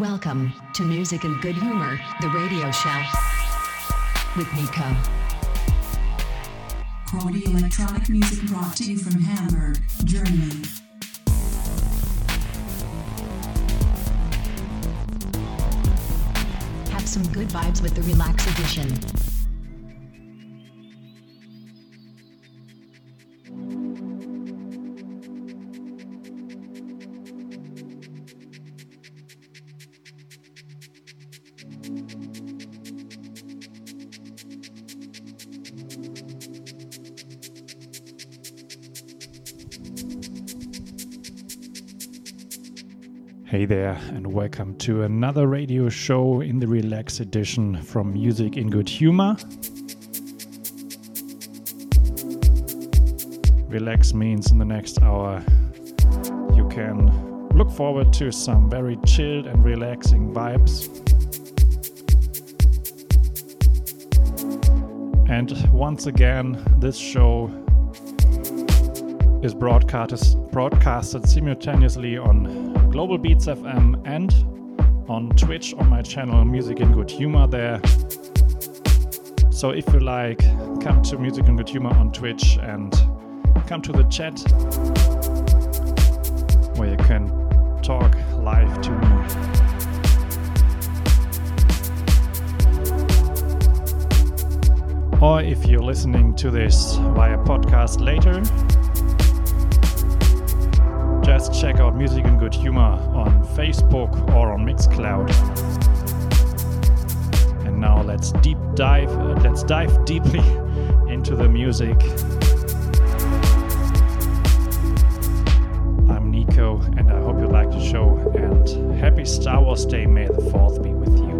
Welcome to Music and Good Humor, the radio show with Nico. Quality electronic music brought to you from Hamburg, Germany. Have some good vibes with the Relax Edition. Hey there, and welcome to another radio show in the Relax Edition from Music in Good Humor. Relax means in the next hour you can look forward to some very chilled and relaxing vibes. And once again, this show is broadcast, broadcasted simultaneously on Global Beats FM and on Twitch on my channel Music in Good Humor there. So if you like, come to Music in Good Humor on Twitch and come to the chat where you can talk live to me. Or if you're listening to this via podcast later, just check out Music and Good Humor on Facebook or on Mixcloud. And now let's deep dive, uh, let's dive deeply into the music. I'm Nico, and I hope you like the show. And happy Star Wars Day! May the Fourth be with you.